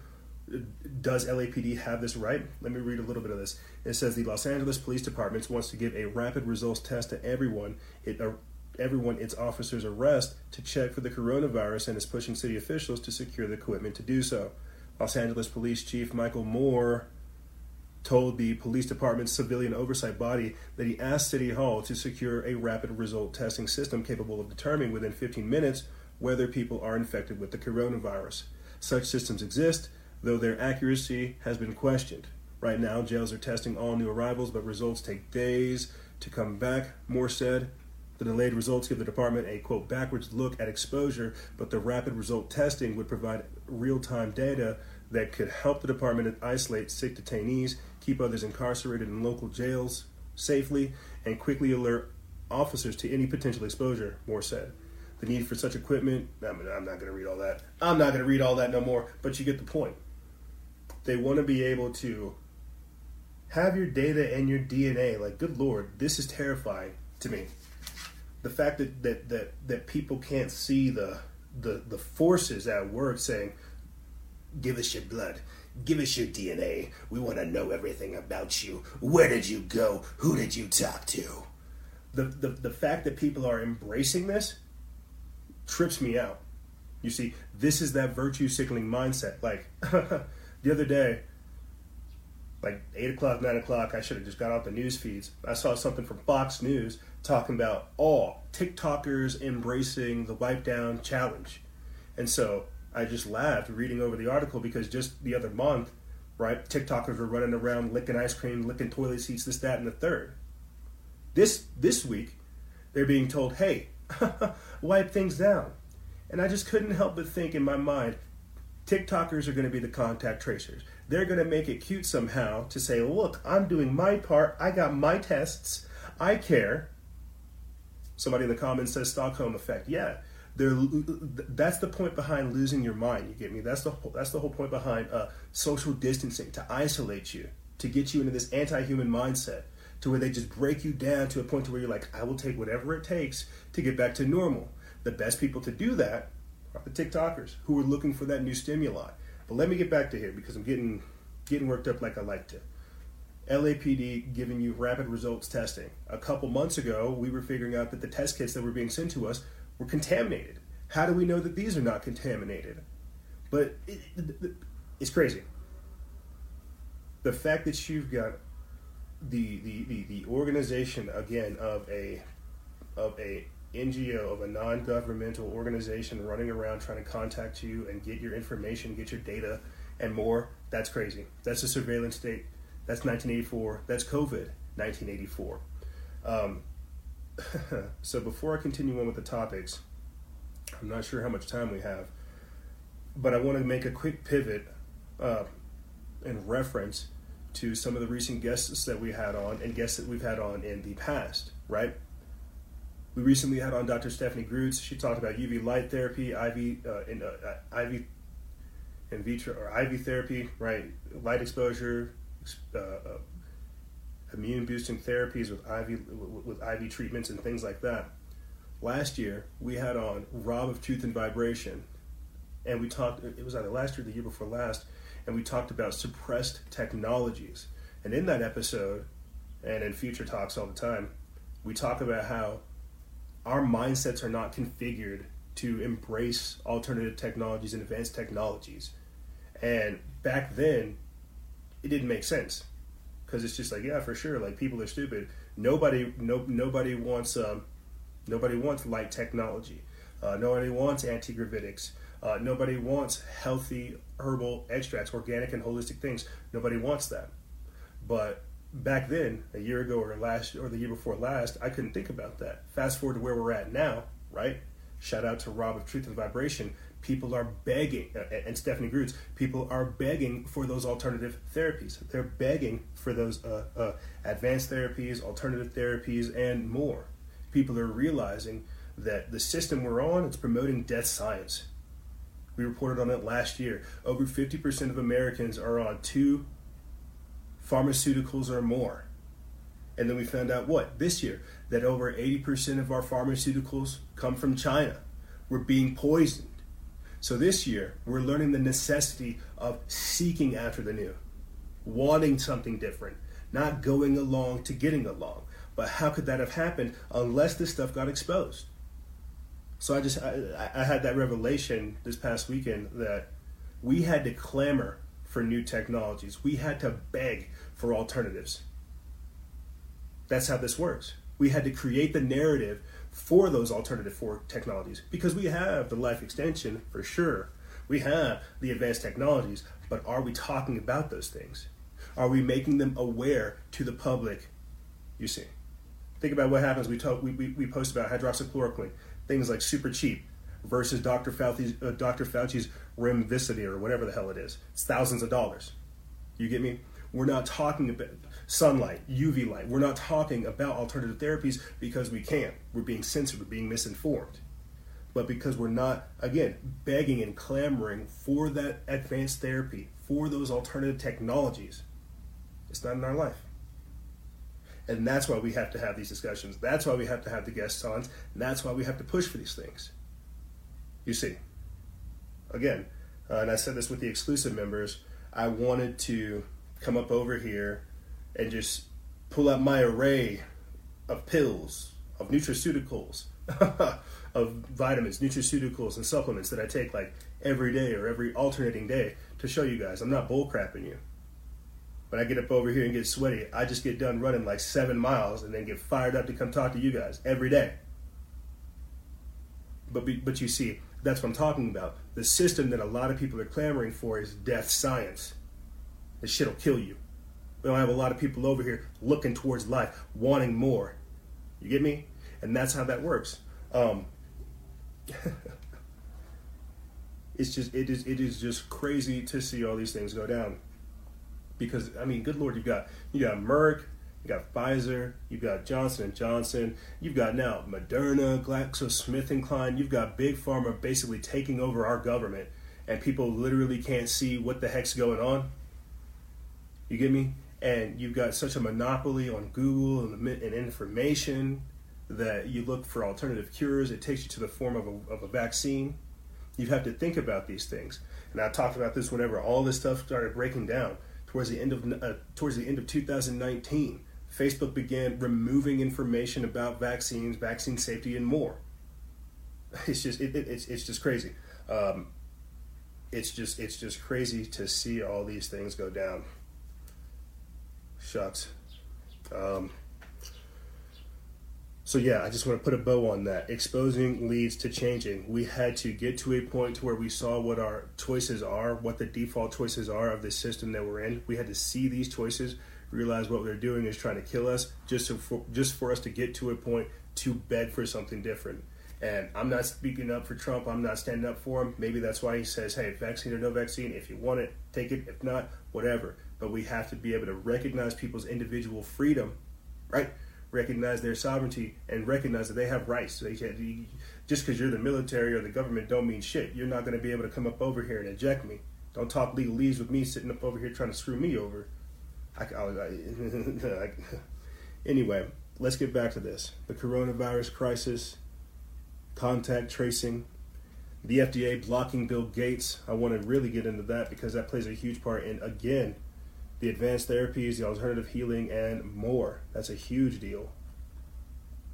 Does LAPD have this right? Let me read a little bit of this. It says the Los Angeles Police Department wants to give a rapid results test to everyone. It uh, everyone its officers arrest to check for the coronavirus and is pushing city officials to secure the equipment to do so. Los Angeles Police Chief Michael Moore told the police department's civilian oversight body that he asked City Hall to secure a rapid result testing system capable of determining within 15 minutes whether people are infected with the coronavirus. Such systems exist, though their accuracy has been questioned. Right now, jails are testing all new arrivals, but results take days to come back, Moore said. The delayed results give the department a quote backwards look at exposure, but the rapid result testing would provide real time data that could help the department isolate sick detainees, keep others incarcerated in local jails safely, and quickly alert officers to any potential exposure, Moore said. The need for such equipment, I I'm not going to read all that. I'm not going to read all that no more, but you get the point. They want to be able to have your data and your DNA. Like, good lord, this is terrifying to me the fact that that that, that people can't see the, the the forces at work saying, "Give us your blood." Give us your DNA. We want to know everything about you. Where did you go? Who did you talk to? The, the, the fact that people are embracing this trips me out. You see, this is that virtue signaling mindset. Like [laughs] the other day, like eight o'clock, nine o'clock, I should have just got out the news feeds. I saw something from Fox News talking about all TikTokers embracing the wipe down challenge. And so I just laughed reading over the article because just the other month, right, TikTokers were running around licking ice cream, licking toilet seats, this, that, and the third. This this week, they're being told, hey, [laughs] wipe things down. And I just couldn't help but think in my mind, TikTokers are going to be the contact tracers they're going to make it cute somehow to say, look, I'm doing my part. I got my tests. I care. Somebody in the comments says Stockholm effect. Yeah, that's the point behind losing your mind. You get me? That's the whole, that's the whole point behind uh, social distancing to isolate you, to get you into this anti-human mindset, to where they just break you down to a point to where you're like, I will take whatever it takes to get back to normal. The best people to do that are the TikTokers who are looking for that new stimuli. But let me get back to here because I'm getting getting worked up like I like to. LAPD giving you rapid results testing. A couple months ago, we were figuring out that the test kits that were being sent to us were contaminated. How do we know that these are not contaminated? But it, it, it's crazy. The fact that you've got the, the, the, the organization again of a of a NGO of a non-governmental organization running around trying to contact you and get your information, get your data, and more. That's crazy. That's a surveillance state. That's 1984. That's COVID 1984. Um, [laughs] so before I continue on with the topics, I'm not sure how much time we have, but I want to make a quick pivot uh, in reference to some of the recent guests that we had on and guests that we've had on in the past, right? We recently had on Dr. Stephanie Groots. She talked about UV light therapy, IV, uh, in, uh, IV in vitro or IV therapy, right? Light exposure, uh, uh immune boosting therapies with IV with IV treatments and things like that. Last year we had on Rob of Truth and Vibration, and we talked. It was either last year or the year before last, and we talked about suppressed technologies. And in that episode, and in future talks all the time, we talk about how mindsets are not configured to embrace alternative technologies and advanced technologies. And back then, it didn't make sense because it's just like, yeah, for sure, like people are stupid. Nobody, no, nobody wants, um, nobody wants light technology. Uh, nobody wants anti-gravitics. Uh, nobody wants healthy herbal extracts, organic and holistic things. Nobody wants that. But back then, a year ago or last or the year before last, I couldn't think about that. Fast forward to where we're at now, right? Shout out to Rob of Truth and Vibration. People are begging, uh, and Stephanie Groots, people are begging for those alternative therapies. They're begging for those uh, uh, advanced therapies, alternative therapies, and more. People are realizing that the system we're on is promoting death science. We reported on it last year. Over 50% of Americans are on two pharmaceuticals or more. And then we found out what? This year, that over 80% of our pharmaceuticals come from China. We're being poisoned. So this year, we're learning the necessity of seeking after the new, wanting something different, not going along to getting along. But how could that have happened unless this stuff got exposed? So I just I, I had that revelation this past weekend that we had to clamor for new technologies. We had to beg for alternatives. That's how this works. We had to create the narrative for those alternative for technologies because we have the life extension for sure. We have the advanced technologies, but are we talking about those things? Are we making them aware to the public? You see, think about what happens. We talk, we, we, we post about hydroxychloroquine, things like super cheap versus Dr. Fauci's, uh, Dr. Fauci's Remdesivir or whatever the hell it is. It's thousands of dollars. You get me? We're not talking about sunlight, UV light. We're not talking about alternative therapies because we can't. We're being censored, we're being misinformed. But because we're not, again, begging and clamoring for that advanced therapy, for those alternative technologies, it's not in our life. And that's why we have to have these discussions. That's why we have to have the guests on. That's why we have to push for these things. You see, again, uh, and I said this with the exclusive members, I wanted to come up over here and just pull out my array of pills, of nutraceuticals, [laughs] of vitamins, nutraceuticals, and supplements that I take like every day or every alternating day to show you guys. I'm not bullcrapping you. When I get up over here and get sweaty, I just get done running like seven miles and then get fired up to come talk to you guys every day. But but you see, that's what I'm talking about. The system that a lot of people are clamoring for is death science. This shit'll kill you. We don't have a lot of people over here looking towards life, wanting more. You get me? And that's how that works. Um, [laughs] it's just it is it is just crazy to see all these things go down. Because I mean, good lord, you got you got Merck, you got Pfizer, you've got Johnson and Johnson, you've got now Moderna, GlaxoSmithKline, you've got Big Pharma basically taking over our government, and people literally can't see what the heck's going on. You get me? And you've got such a monopoly on Google and, and information that you look for alternative cures. It takes you to the form of a, of a vaccine. You have to think about these things. And I talked about this whenever all this stuff started breaking down towards the end of uh, towards the end of 2019. Facebook began removing information about vaccines, vaccine safety, and more. [laughs] It's just it, it, it's it's just crazy. Um, it's just it's just crazy to see all these things go down. Shucks. Um, so yeah, I just want to put a bow on that. Exposing leads to changing. We had to get to a point to where we saw what our choices are, what the default choices are of the system that we're in. We had to see these choices, realize what they're doing is trying to kill us, just so for, just for us to get to a point to beg for something different. And I'm not speaking up for Trump. I'm not standing up for him. Maybe that's why he says, "Hey, vaccine or no vaccine. If you want it, take it. If not, whatever." But we have to be able to recognize people's individual freedom, right? recognize their sovereignty and recognize that they have rights. They can, just because you're the military or the government don't mean shit. You're not going to be able to come up over here and eject me. Don't talk legalese with me sitting up over here trying to screw me over. I, I, I, [laughs] anyway, let's get back to this. The coronavirus crisis, contact tracing, the FDA blocking Bill Gates. I want to really get into that because that plays a huge part in, again, the advanced therapies, the alternative healing, and more. That's a huge deal.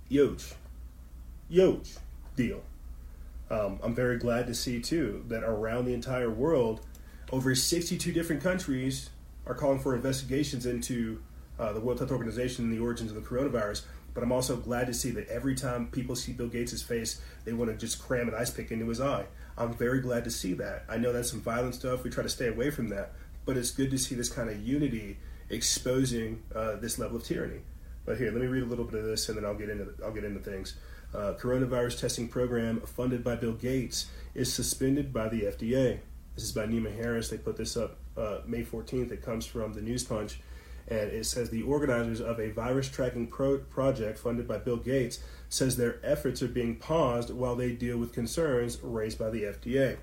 Huge. Huge deal. Um, I'm very glad to see, too, that around the entire world, over 62 different countries are calling for investigations into uh, the World Health Organization and the origins of the coronavirus. But I'm also glad to see that every time people see Bill Gates' face, they want to just cram an ice pick into his eye. I'm very glad to see that. I know that's some violent stuff. We try to stay away from that but it's good to see this kind of unity exposing uh, this level of tyranny. But here, let me read a little bit of this, and then I'll get into I'll get into things. Uh, coronavirus testing program funded by Bill Gates is suspended by the FDA. This is by Nima Harris. They put this up uh, May 14th. It comes from the News Punch, and it says the organizers of a virus tracking pro- project funded by Bill Gates says their efforts are being paused while they deal with concerns raised by the FDA.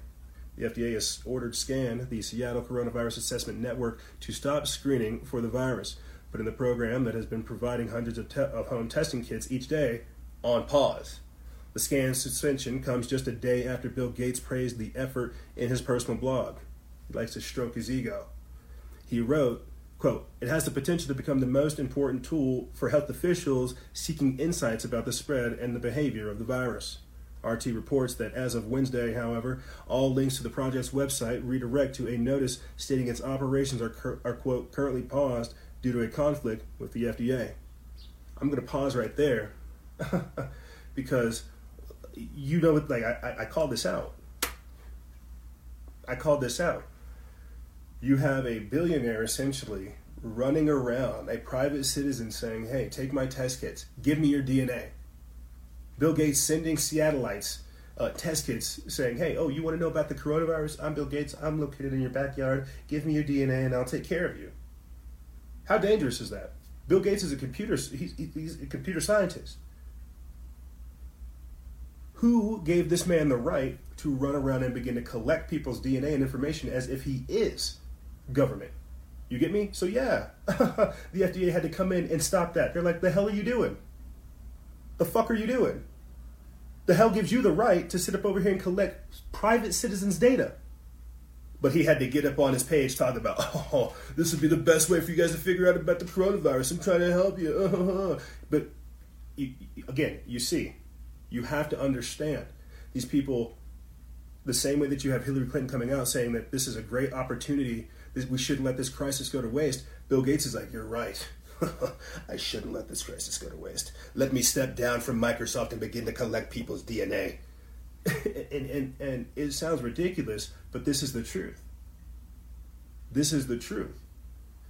The FDA has ordered SCAN, the Seattle Coronavirus Assessment Network, to stop screening for the virus. putting the program that has been providing hundreds of, te- of home testing kits each day on pause. The SCAN suspension comes just a day after Bill Gates praised the effort in his personal blog. He likes to stroke his ego. He wrote, quote, It has the potential to become the most important tool for health officials seeking insights about the spread and the behavior of the virus. RT reports that as of Wednesday, however, all links to the project's website redirect to a notice stating its operations are, cur- are quote, currently paused due to a conflict with the FDA. I'm going to pause right there [laughs] because you know, like I, I called this out. I called this out. You have a billionaire essentially running around, a private citizen saying, "Hey, take my test kits. Give me your DNA." Bill Gates sending Seattleites uh, test kits saying, "Hey, oh, you want to know about the coronavirus? I'm Bill Gates. I'm located in your backyard. Give me your DNA, and I'll take care of you." How dangerous is that? Bill Gates is a computer. He's, he's a computer scientist. Who gave this man the right to run around and begin to collect people's DNA and information as if he is government? You get me? So yeah, [laughs] the FDA had to come in and stop that. They're like, "The hell are you doing? The fuck are you doing? The hell gives you the right to sit up over here and collect private citizens' data?" But he had to get up on his page talking about, [laughs] "Oh, this would be the best way for you guys to figure out about the coronavirus. I'm trying to help you." [laughs] but you, again, you see, you have to understand these people the same way that you have Hillary Clinton coming out saying that this is a great opportunity, that we shouldn't let this crisis go to waste. Bill Gates is like, You're right. [laughs] I shouldn't let this crisis go to waste. Let me step down from Microsoft and begin to collect people's DNA. [laughs] and, and, and it sounds ridiculous, but this is the truth. This is the truth.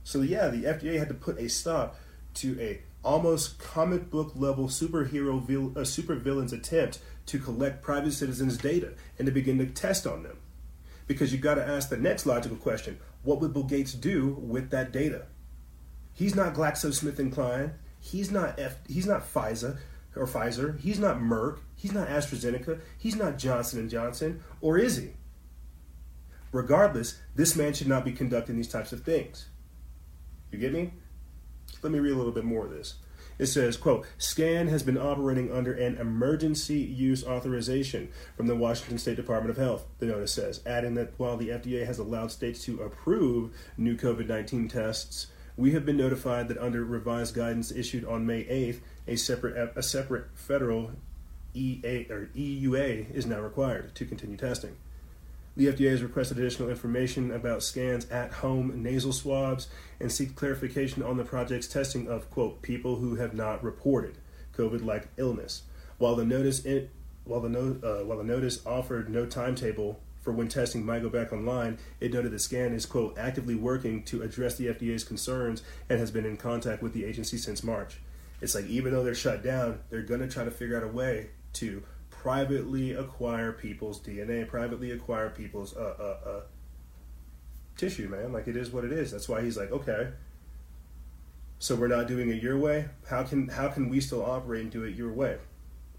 So, yeah, the FDA had to put a stop to a almost comic book level superhero vil- uh, supervillain's attempt to collect private citizens' data and to begin to test on them. Because you've got to ask the next logical question what would Bill Gates do with that data? He's not GlaxoSmithKline. He's not F, he's not Pfizer or Pfizer. He's not Merck. He's not AstraZeneca. He's not Johnson and Johnson. Or is he? Regardless, this man should not be conducting these types of things. You get me? Let me read a little bit more of this. It says, quote, SCAN has been operating under an emergency use authorization from the Washington State Department of Health, the notice says, adding that while the FDA has allowed states to approve new COVID 19 tests, we have been notified that under revised guidance issued on May 8th, a separate, a separate federal EA, or EUA is now required to continue testing. The FDA has requested additional information about SCAN's at home nasal swabs and seek clarification on the project's testing of, quote, people who have not reported COVID like illness. While the notice while the no, uh, while the notice offered no timetable for when testing might go back online, it noted the SCAN is, quote, actively working to address the FDA's concerns and has been in contact with the agency since March. It's like even though they're shut down, they're going to try to figure out a way to privately acquire people's DNA, privately acquire people's uh, uh, uh, tissue, man. Like it is what it is. That's why he's like, okay. So we're not doing it your way. How can how can we still operate and do it your way?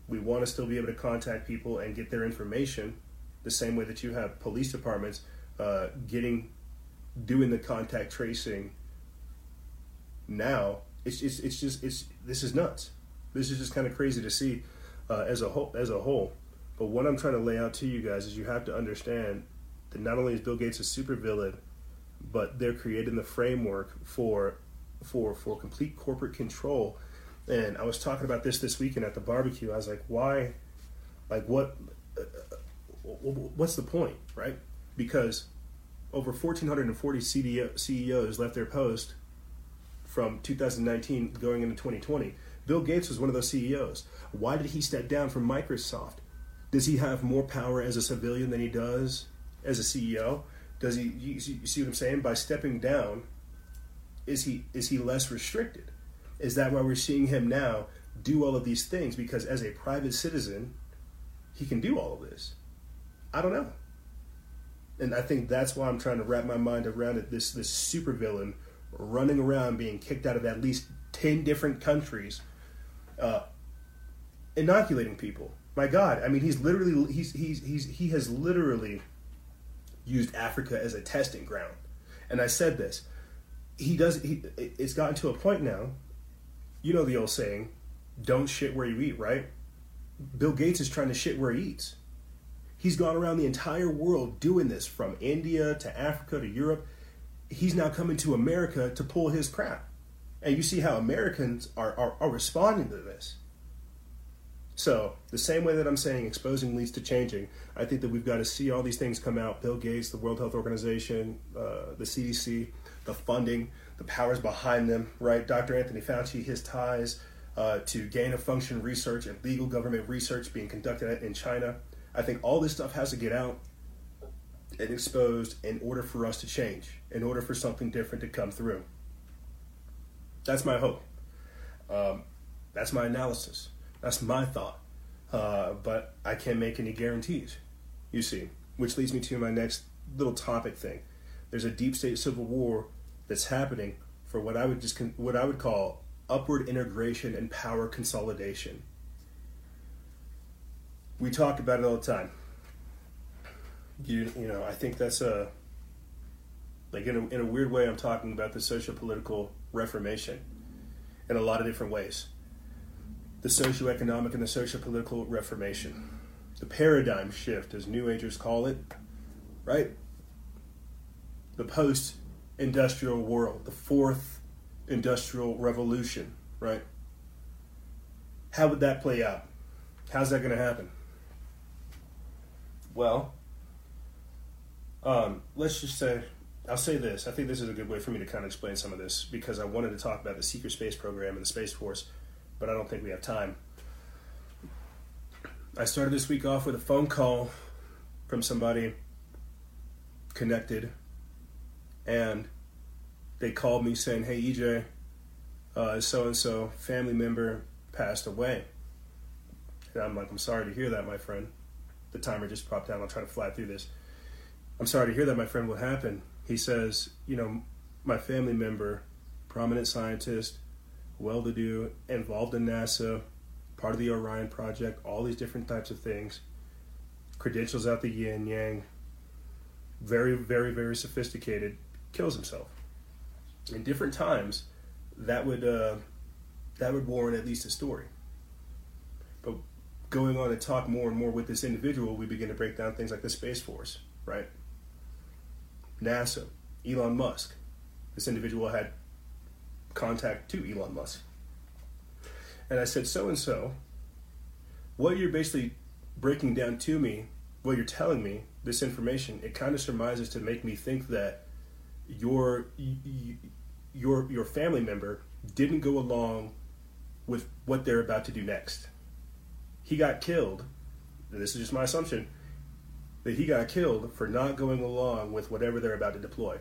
We want to still be able to contact people and get their information, the same way that you have police departments uh, getting doing the contact tracing. Now it's it's it's just it's this is nuts. This is just kind of crazy to see uh, as a whole. As a whole, but what I'm trying to lay out to you guys is you have to understand that not only is Bill Gates a supervillain, but they're creating the framework for for for complete corporate control. And I was talking about this this weekend at the barbecue. I was like, why? Like what? What's the point, right? Because over 1,440 CDO, CEOs left their post from 2019 going into 2020. Bill Gates was one of those CEOs. Why did he step down from Microsoft? Does he have more power as a civilian than he does as a CEO? Does he? You see what I'm saying? By stepping down, is he is he less restricted? Is that why we're seeing him now do all of these things? Because as a private citizen, he can do all of this. I don't know. And I think that's why I'm trying to wrap my mind around it. This this supervillain running around being kicked out of at least ten different countries, uh, inoculating people. My God, I mean, he's literally he's he's he's he has literally used Africa as a testing ground. And I said this he does. He it's gotten to a point now. You know the old saying, "Don't shit where you eat." Right? Bill Gates is trying to shit where he eats. He's gone around the entire world doing this, from India to Africa to Europe. He's now coming to America to pull his crap, and you see how Americans are are, are responding to this. So, the same way that I'm saying exposing leads to changing, I think that we've got to see all these things come out Bill Gates, the World Health Organization, uh, the CDC, the funding, the powers behind them, right? Dr. Anthony Fauci, his ties uh, to gain of function research and legal government research being conducted in China. I think all this stuff has to get out and exposed in order for us to change, in order for something different to come through. That's my hope. Um, that's my analysis. That's my thought. Uh, but I can't make any guarantees, you see. Which leads me to my next little topic thing. There's a deep state civil war that's happening for what I would just con- what I would call upward integration and power consolidation. We talk about it all the time. You you know I think that's a like in a, in a weird way I'm talking about the social political reformation in a lot of different ways the socio-economic and the socio-political reformation, the paradigm shift, as New Agers call it, right? The post-industrial world, the fourth industrial revolution, right? How would that play out? How's that going to happen? Well, um, let's just say I'll say this. I think this is a good way for me to kind of explain some of this because I wanted to talk about the secret space program and the Space Force but I don't think we have time. I started this week off with a phone call from somebody connected, and they called me saying, "Hey EJ, so and so family member passed away." And I'm like, "I'm sorry to hear that, my friend." The timer just popped down. I'll try to fly through this. I'm sorry to hear that, my friend. What happened? He says, "You know, my family member, prominent scientist, well to do, involved in NASA, part of the Orion project, all these different types of things, credentials out the yin yang, very, very, very sophisticated, kills himself. In different times, that would uh, that would warrant at least a story. Going on to talk more and more with this individual, we begin to break down things like the Space Force, right? NASA, Elon Musk. This individual had contact to Elon Musk. And I said, so and so, what you're basically breaking down to me, what you're telling me, this information, it kind of surmises to make me think that your your your family member didn't go along with what they're about to do next. He got killed. This is just my assumption that he got killed for not going along with whatever they're about to deploy.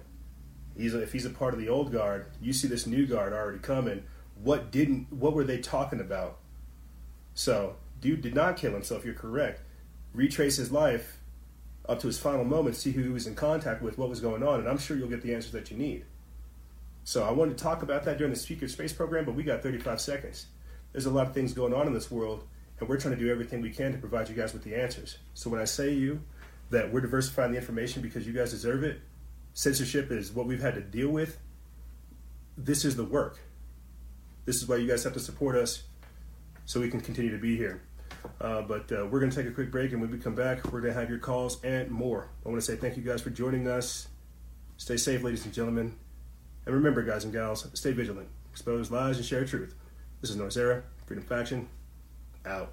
He's a, if he's a part of the old guard, you see this new guard already coming. What didn't? What were they talking about? So, dude did not kill himself. You're correct. Retrace his life up to his final moment, see who he was in contact with, what was going on, and I'm sure you'll get the answers that you need. So, I wanted to talk about that during the Secret Space program, but we got 35 seconds. There's a lot of things going on in this world, and we're trying to do everything we can to provide you guys with the answers. So, when I say you that we're diversifying the information because you guys deserve it, censorship is what we've had to deal with, this is the work. This is why you guys have to support us so we can continue to be here. Uh, but uh, we're going to take a quick break, and when we come back, we're going to have your calls and more. I want to say thank you guys for joining us. Stay safe, ladies and gentlemen. And remember, guys and gals, stay vigilant, expose lies, and share truth. This is NoizceEra, Freedom Faction, out.